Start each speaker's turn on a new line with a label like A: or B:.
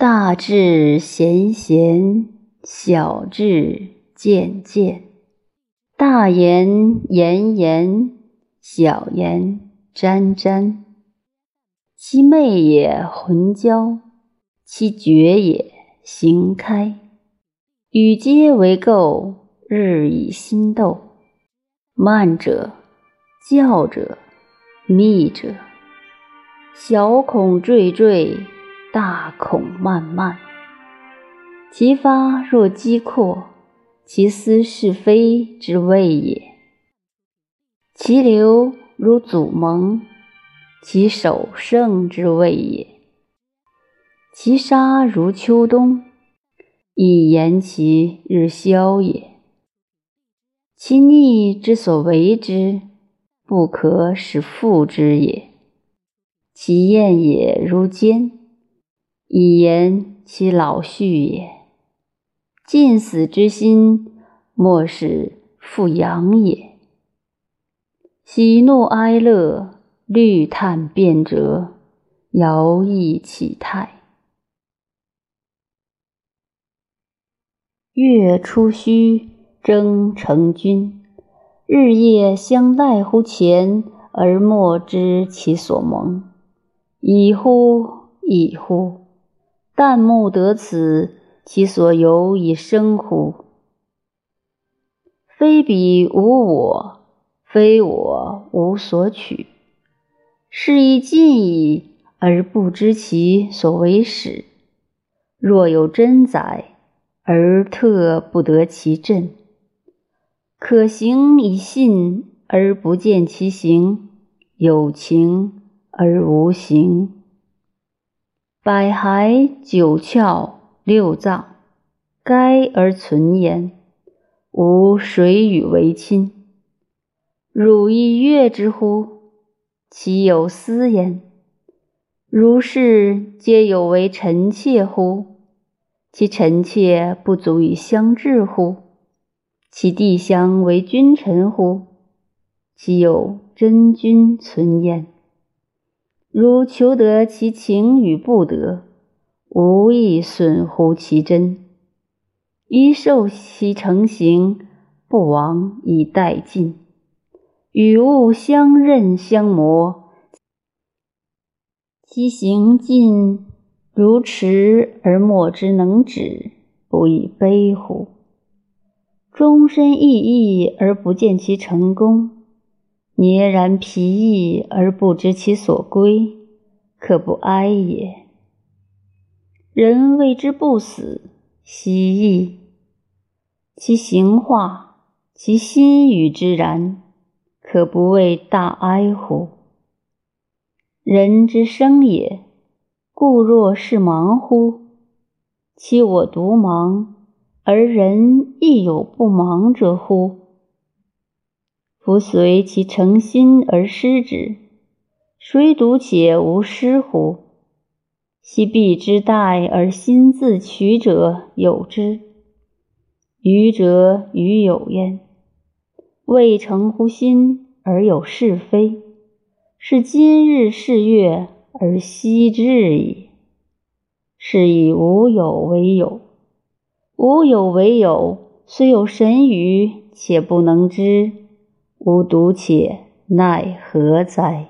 A: 大智贤贤，小智渐渐。大言炎炎，小言沾沾。其昧也浑交，其绝也行开。与皆为垢，日以新斗。慢者，教者，密者。小孔惴惴，大孔漫漫。其发若击阔，其思是非之谓也；其流如祖蒙，其守胜之谓也；其杀如秋冬，以言其日消也；其逆之所为之，不可使复之也。其厌也如坚，以言其老去也。尽死之心，莫使复扬也。喜怒哀乐，虑叹变折，摇曳起态。月出虚，征成君。日夜相待乎前，而莫知其所蒙。已乎，已乎！旦暮得此，其所由以生乎？非彼无我，非我无所取。是以尽矣，而不知其所为始。若有真宰，而特不得其阵。可行以信，而不见其行。有情。而无形，百骸九窍六脏，该而存焉。吾谁与为亲？汝亦悦之乎？其有斯焉？如是皆有为臣妾乎？其臣妾不足以相治乎？其弟相为君臣乎？其有真君存焉？如求得其情与不得，无益损乎其真；一受其成形，不亡以殆尽。与物相刃相磨，其行尽如驰而莫之能止，不亦悲乎？终身意义而不见其成功。孑然疲役而不知其所归，可不哀也。人谓之不死，奚异？其形化，其心与之然，可不谓大哀乎？人之生也，故若是盲乎？其我独盲，而人亦有不盲者乎？夫随其诚心而失之，谁独且无失乎？昔必之待而心自取者有之，愚者与有焉。未诚乎心而有是非，是今日是月而昔至矣。是以无有为有，无有为有，虽有神语，且不能知。吾独且奈何哉？